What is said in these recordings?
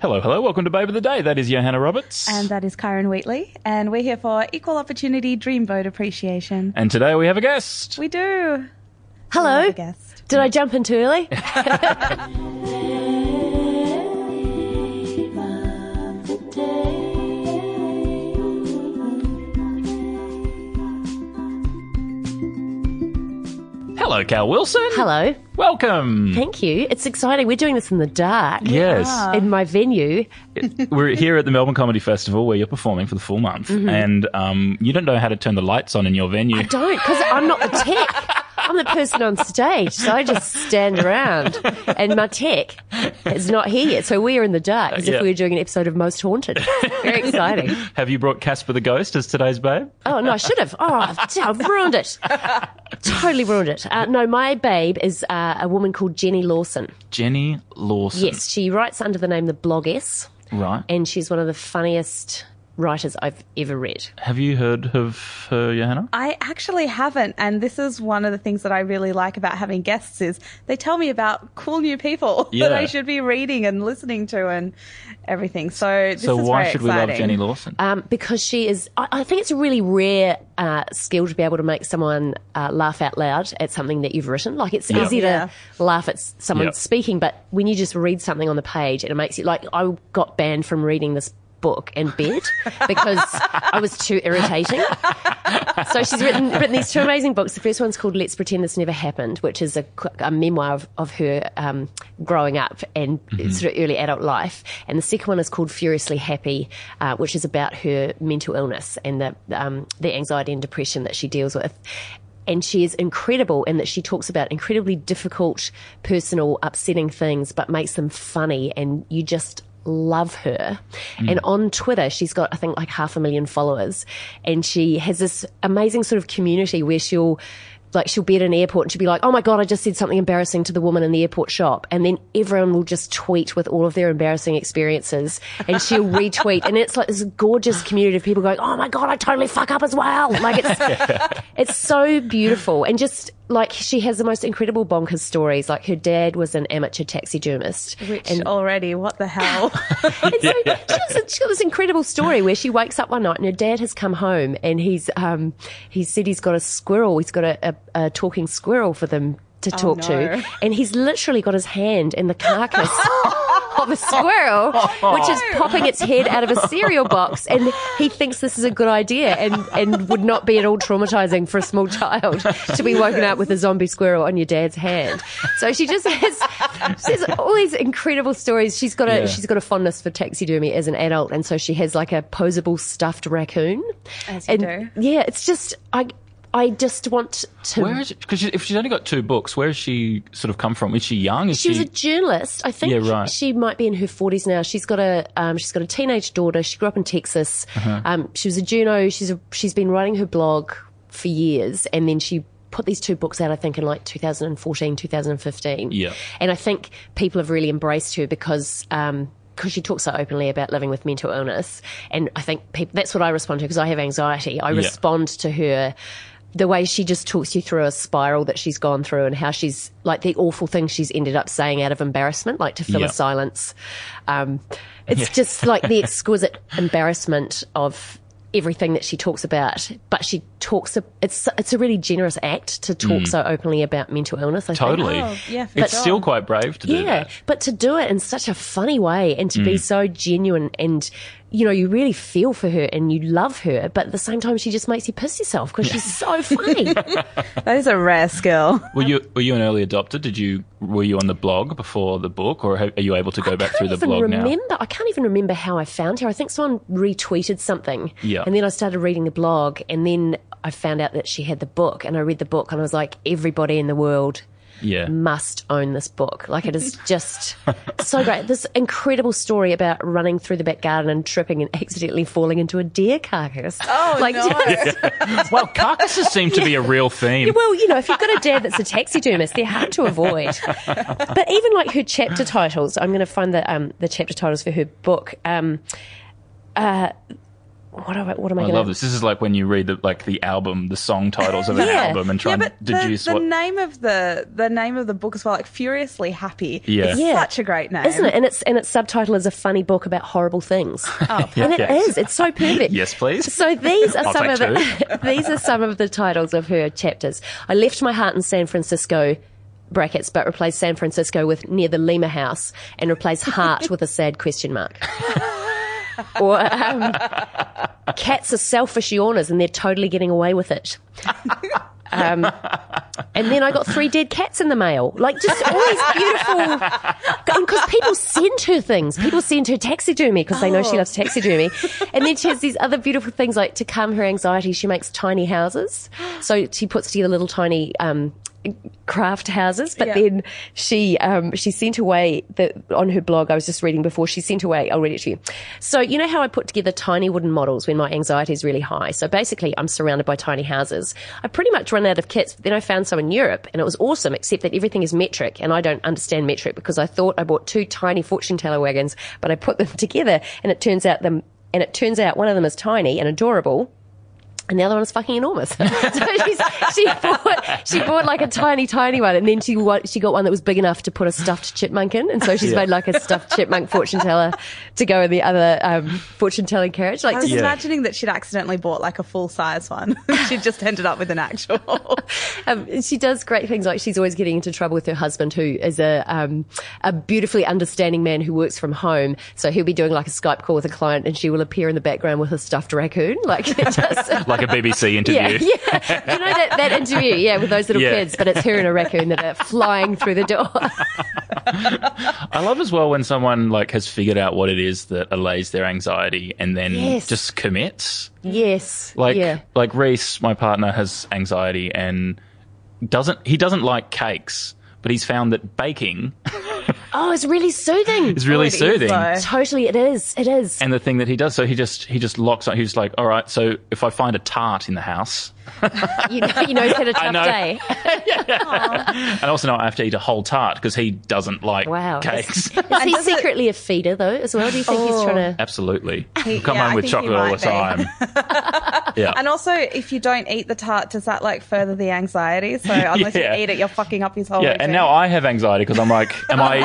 Hello, hello. Welcome to Babe of the Day. That is Johanna Roberts. And that is Karen Wheatley. And we're here for Equal Opportunity Dreamboat Appreciation. And today we have a guest. We do. Hello. We have a guest. Did I jump in too early? Hello, Cal Wilson. Hello. Welcome. Thank you. It's exciting. We're doing this in the dark. Yes. In my venue. We're here at the Melbourne Comedy Festival where you're performing for the full month. And um, you don't know how to turn the lights on in your venue. Mm-hmm. I don't, because I'm not the tech. I'm the person on stage, so I just stand around. And my tech is not here yet, so we are in the dark as Yeah. if we were doing an episode of Most Haunted. Very exciting. Have you brought Casper the Ghost as today's babe? Oh no, I should have. Oh, I've ruined it. Totally ruined it. Uh, no, my babe is uh, a woman called Jenny Lawson. Jenny Lawson. Yes, she writes under the name the Bloggess, Right. and she's one of the funniest writers I've ever read. Have you heard of her, Johanna? I actually haven't, and this is one of the things that I really like about having guests is they tell me about cool new people Yeah. that I should be reading and listening to and everything. So this so is why very should we love. Jenny Lawson? Um, because she is, I, I think it's a really rare uh, skill to be able to make someone uh, laugh out loud at something that you've written. Like it's Yeah. easy Yeah. to laugh at someone Yeah. speaking, but when you just read something on the page and it makes you like, I got banned from reading this book and bed because I was too irritating. so she's written written these two amazing books. The first one's called "Let's Pretend This Never Happened," which is a, a memoir of, of her um, growing up and sort of early adult life. And the second one is called "Furiously Happy," uh, which is about her mental illness and the um, the anxiety and depression that she deals with. And she is incredible in that she talks about incredibly difficult, personal, upsetting things, but makes them funny, and you just love her. Mm. And on Twitter, she's got, I think, like half a million followers. And she has this amazing sort of community where she'll, like, she'll be at an airport and she'll be like, oh my God, I just said something embarrassing to the woman in the airport shop. And then everyone will just tweet with all of their embarrassing experiences and she'll retweet. And it's like this gorgeous community of people going, oh my God, I totally fuck up as well. Like, it's, it's so beautiful. And just, like she has the most incredible bonkers stories. Like her dad was an amateur taxidermist, Which and already, what the hell? and so she has, she's got this incredible story where she wakes up one night and her dad has come home and he's um he said he's got a squirrel, he's got a, a, a talking squirrel for them to talk no. to, and he's literally got his hand in the carcass. Of a squirrel, which is popping its head out of a cereal box, and he thinks this is a good idea, and, and would not be at all traumatizing for a small child to be woken up with a zombie squirrel on your dad's hand. So she just has, she has all these incredible stories. She's got a Yeah. she's got a fondness for taxidermy as an adult, and so she has like a posable stuffed raccoon. As you and do. yeah, it's just I I just want to. Where is it? Because if she's only got two books, where has she sort of come from? Is she young? Is she she? was a journalist. I think Yeah, right. she might be in her forties now. She's got a um, she's got a teenage daughter. She grew up in Texas. Uh-huh. Um, she was a journo. She's a, she's been writing her blog for years, and then she put these two books out. I think in like 2014, 2015. Yeah. and I think people have really embraced her because. Um, because she talks so openly about living with mental illness, and I think people, that's what I respond to because I have anxiety. I Yeah. respond to her the way she just talks you through a spiral that she's gone through and how she's like the awful things she's ended up saying out of embarrassment, like to fill Yeah. a silence. Um, it's just like the exquisite embarrassment of everything that she talks about, but she talks. It's it's a really generous act to talk so openly about mental illness. I think. Mm. Totally. Oh, yeah, for it's sure. still quite brave to do Yeah, that. but to do it in such a funny way and to be Mm. so genuine and you know you really feel for her and you love her, but at the same time she just makes you piss yourself because she's so funny. that is a rare skill. Were you were you an early adopter? Did you were you on the blog before the book, or are you able to go back I through can't the even blog now? remember. I can't even remember how I found her. I think someone retweeted something, Yeah. and then I started reading the blog, and then I found out that she had the book, and I read the book, and I was like, everybody in the world Yeah. must own this book. Like it is just so great. This incredible story about running through the back garden and tripping and accidentally falling into a deer carcass. Oh, like no. just- Well, carcasses seem to be a real theme. well, you know, if you've got a dad that's a taxidermist, they're hard to avoid. But even like her chapter titles, I'm going to find the um, the chapter titles for her book. Um, uh, what am I, what am I, I going love this. This is like when you read the like the album, the song titles of an Yeah. album, and try yeah, and but the, deduce the what. name of the the name of the book as well, like Furiously Happy. Yeah. It's Yeah. such a great name. Isn't it? And its and its subtitle is a funny book about horrible things. Oh, Yeah, and it yeah. is. It's so perfect. Yes, please. So these are some of the these are some of the titles of her chapters. I left my heart in San Francisco brackets, but replaced San Francisco with near the Lima House and replaced heart with a sad question mark. Or um, cats are selfish yawners and they're totally getting away with it. Um, and then I got three dead cats in the mail. Like just all these beautiful, because people send her things. People send her taxidermy because they know she loves taxidermy. And then she has these other beautiful things like to calm her anxiety. She makes tiny houses. So she puts together little tiny, um, craft houses, but Yeah. then she um, she sent away the on her blog. I was just reading before she sent away. I'll read it to you. So you know how I put together tiny wooden models when my anxiety is really high. So basically, I'm surrounded by tiny houses. I pretty much run out of kits. But then I found some in Europe, and it was awesome. Except that everything is metric, and I don't understand metric because I thought I bought two tiny fortune teller wagons, but I put them together, and it turns out them. And it turns out one of them is tiny and adorable, and the other one is fucking enormous. so she's, she bought she bought like a tiny, tiny one, and then she she got one that was big enough to put a stuffed chipmunk in, and so she's Yeah. made like a stuffed chipmunk fortune teller to go in the other um, fortune telling carriage. Like I was just Yeah. imagining that she'd accidentally bought like a full size one. she just ended up with an actual. um, she does great things. Like she's always getting into trouble with her husband, who is a um, a beautifully understanding man who works from home. So he'll be doing like a Skype call with a client, and she will appear in the background with a stuffed raccoon, like just. like a BBC interview. Yeah, yeah. You know that, that interview, yeah, with those little Yeah. kids, but it's her and a raccoon that are flying through the door. I love as well when someone like has figured out what it is that allays their anxiety and then Yes. just commits. yes. Like yeah. like Reese, my partner, has anxiety and doesn't he doesn't like cakes, but he's found that baking Oh, it's really soothing. It's really it is, soothing. though. Totally, it is. It is. and the thing that he does, so he just he just locks on. He's like, all right, so if I find a tart in the house, You know, you know he's had a tough know. day. and also now I have to eat a whole tart because he doesn't like Wow. cakes. Is he does it- secretly a feeder, though, as well? Do you think he's trying to. Oh. Absolutely, He- come yeah, I home with chocolate all the be. time. Yeah, and also, if you don't eat the tart, does that like further the anxiety? So unless Yeah. you eat it, you're fucking up his whole. Yeah, routine. and now I have anxiety because I'm like, am I?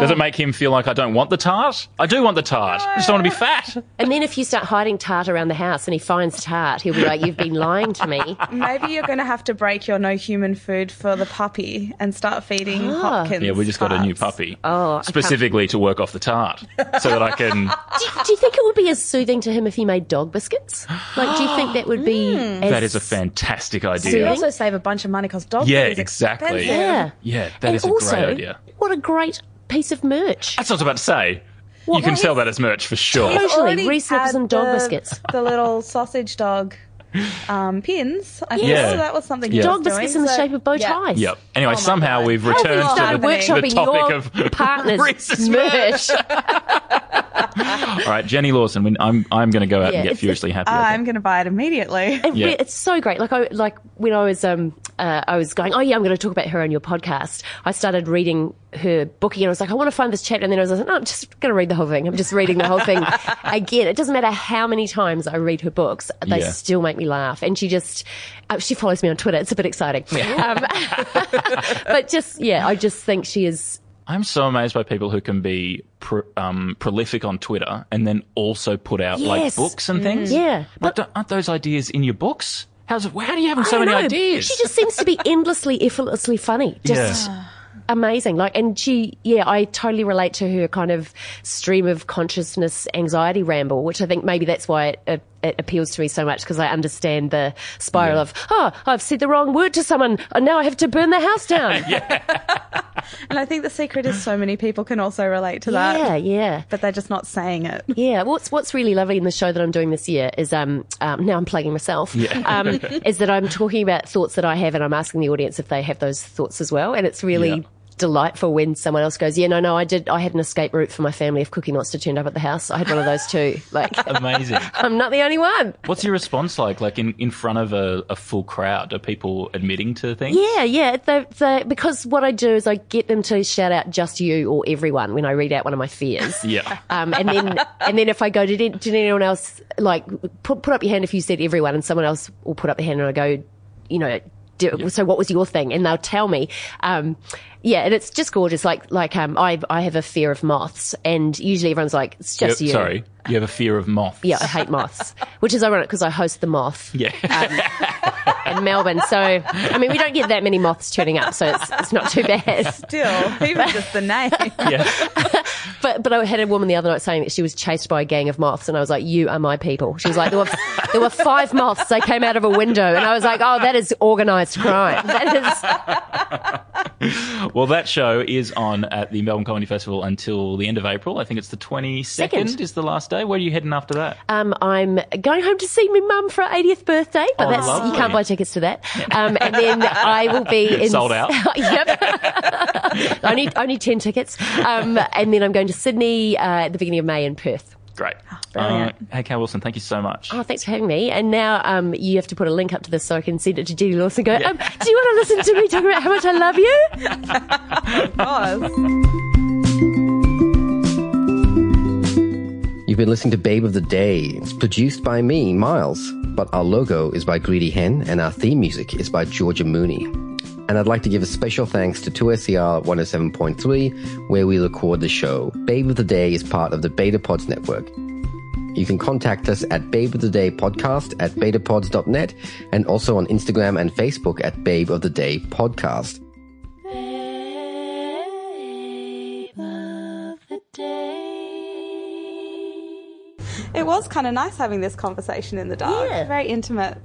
does it make him feel like I don't want the tart? I do want the tart. I just don't want to be fat. And then if you start hiding tart around the house and he finds tart, he'll be like, You've been lying to me. Maybe you're going to have to break your no human food for the puppy and start feeding ah. Hopkins. Yeah, we just got a new puppy. Oh, specifically to work off the tart, so that I can. Do, do you think it would be as soothing to him if he made dog biscuits? Like, do you think that would be. as That is a fantastic idea. You idea. also save a bunch of money because dog Yeah, exactly. expensive. Yeah. Yeah, that and is a also, great idea. What a great piece of merch. That's what I was about to say. you can sell that as merch for sure. Totally. Already Reese Nichols had and dog the- biscuits. The little sausage dog um, pins. I think Yeah. so that was something. Yeah. Dog biscuits doing, in the so- shape of bow yeah. ties. Yep. Anyway, Oh somehow God. we've How we returned to the, workshopping the topic your of partner's Reese's merch. All right, Jenny Lawson. When I'm I'm going to go out Yeah, and get furiously happy. okay? I'm going to buy it immediately. It Yeah. It's so great. Like I like when I was um uh, I was going, oh yeah, I'm going to talk about her on your podcast. I started reading her book again. I was like, I want to find this chapter, and then I was like, no, I'm just going to read the whole thing. I'm just reading the whole thing again. It doesn't matter how many times I read her books; they Yeah. still make me laugh. And she just uh, she follows me on Twitter. It's a bit exciting, um, but just yeah, I just think she is. I'm so amazed by people who can be pro, um, prolific on Twitter and then also put out like books and things. Yeah, but don't- aren't those ideas in your books? How's it, how do you have so many know. ideas? She just seems to be endlessly, effortlessly funny. Just amazing. Like, and she, yeah, I totally relate to her kind of stream of consciousness anxiety ramble, which I think maybe that's why it, it, it appeals to me so much because I understand the spiral Yeah. of, oh, I've said the wrong word to someone and now I have to burn the house down. yeah, and I think the secret is so many people can also relate to that, yeah, yeah. but they're just not saying it. Yeah, what's what's really lovely in the show that I'm doing this year is um, um now I'm plugging myself. Yeah. Um, is that I'm talking about thoughts that I have and I'm asking the audience if they have those thoughts as well, and it's really Yeah. Delightful when someone else goes, "Yeah, no, no, I did. I had an escape route for my family if Cookie Monster turned up at the house. I had one of those too. Like, Amazing. I'm not the only one." What's your response like? Like in, in front of a, a full crowd, are people admitting to things? Yeah, yeah. They, they, because what I do is I get them to shout out just you or everyone when I read out one of my fears. Yeah. Um, and then, and then if I go, did, did anyone else like put put up your hand if you said everyone, and someone else will put up their hand, and I go, you know, do, so what was your thing? And they'll tell me. Um, yeah, and it's just gorgeous. Like like um, I I have a fear of moths, and usually everyone's like, it's just You- you. Sorry, you have a fear of moths. Yeah, I hate moths, which is ironic because I host the moth Yeah. in Melbourne. So, I mean, we don't get that many moths turning up, so it's, it's not too bad. Still, even just the name. yeah. But but I had a woman the other night saying that she was chased by a gang of moths, and I was like, "You are my people." She was like, "There were there were five moths. They came out of a window," and I was like, "Oh, that is organised crime. That is Well, that show is on at the Melbourne Comedy Festival until the end of April. I think it's the 22nd is the last day. Where are you heading after that? Um, I'm going home to see my mum for her 80th birthday, but Oh, that's lovely. you can't buy tickets to that. Um, and then I will be in Sold out? yep, only only ten tickets. Um, and then I'm going to Sydney uh, at the beginning of May in Perth. Great. brilliant. Uh, hey, Cal Wilson, thank you so much. Oh, thanks for having me. And now um, you have to put a link up to this so I can send it to Judy Lawson. Go, um, do you want to listen to me talk about how much I love you? Was. You've been listening to Babe of the Day. It's produced by me, Miles, but our logo is by Greedy Hen and our theme music is by Georgia Mooney. And I'd like to give a special thanks to 2SER 107.3 where we record the show. Babe of the Day is part of the Beta Pods network. You can contact us at Babe of the Day podcast at betapods.net and also on Instagram and Facebook at Babe of the Day podcast. It was kind of nice having this conversation in the dark. Yeah. Very intimate.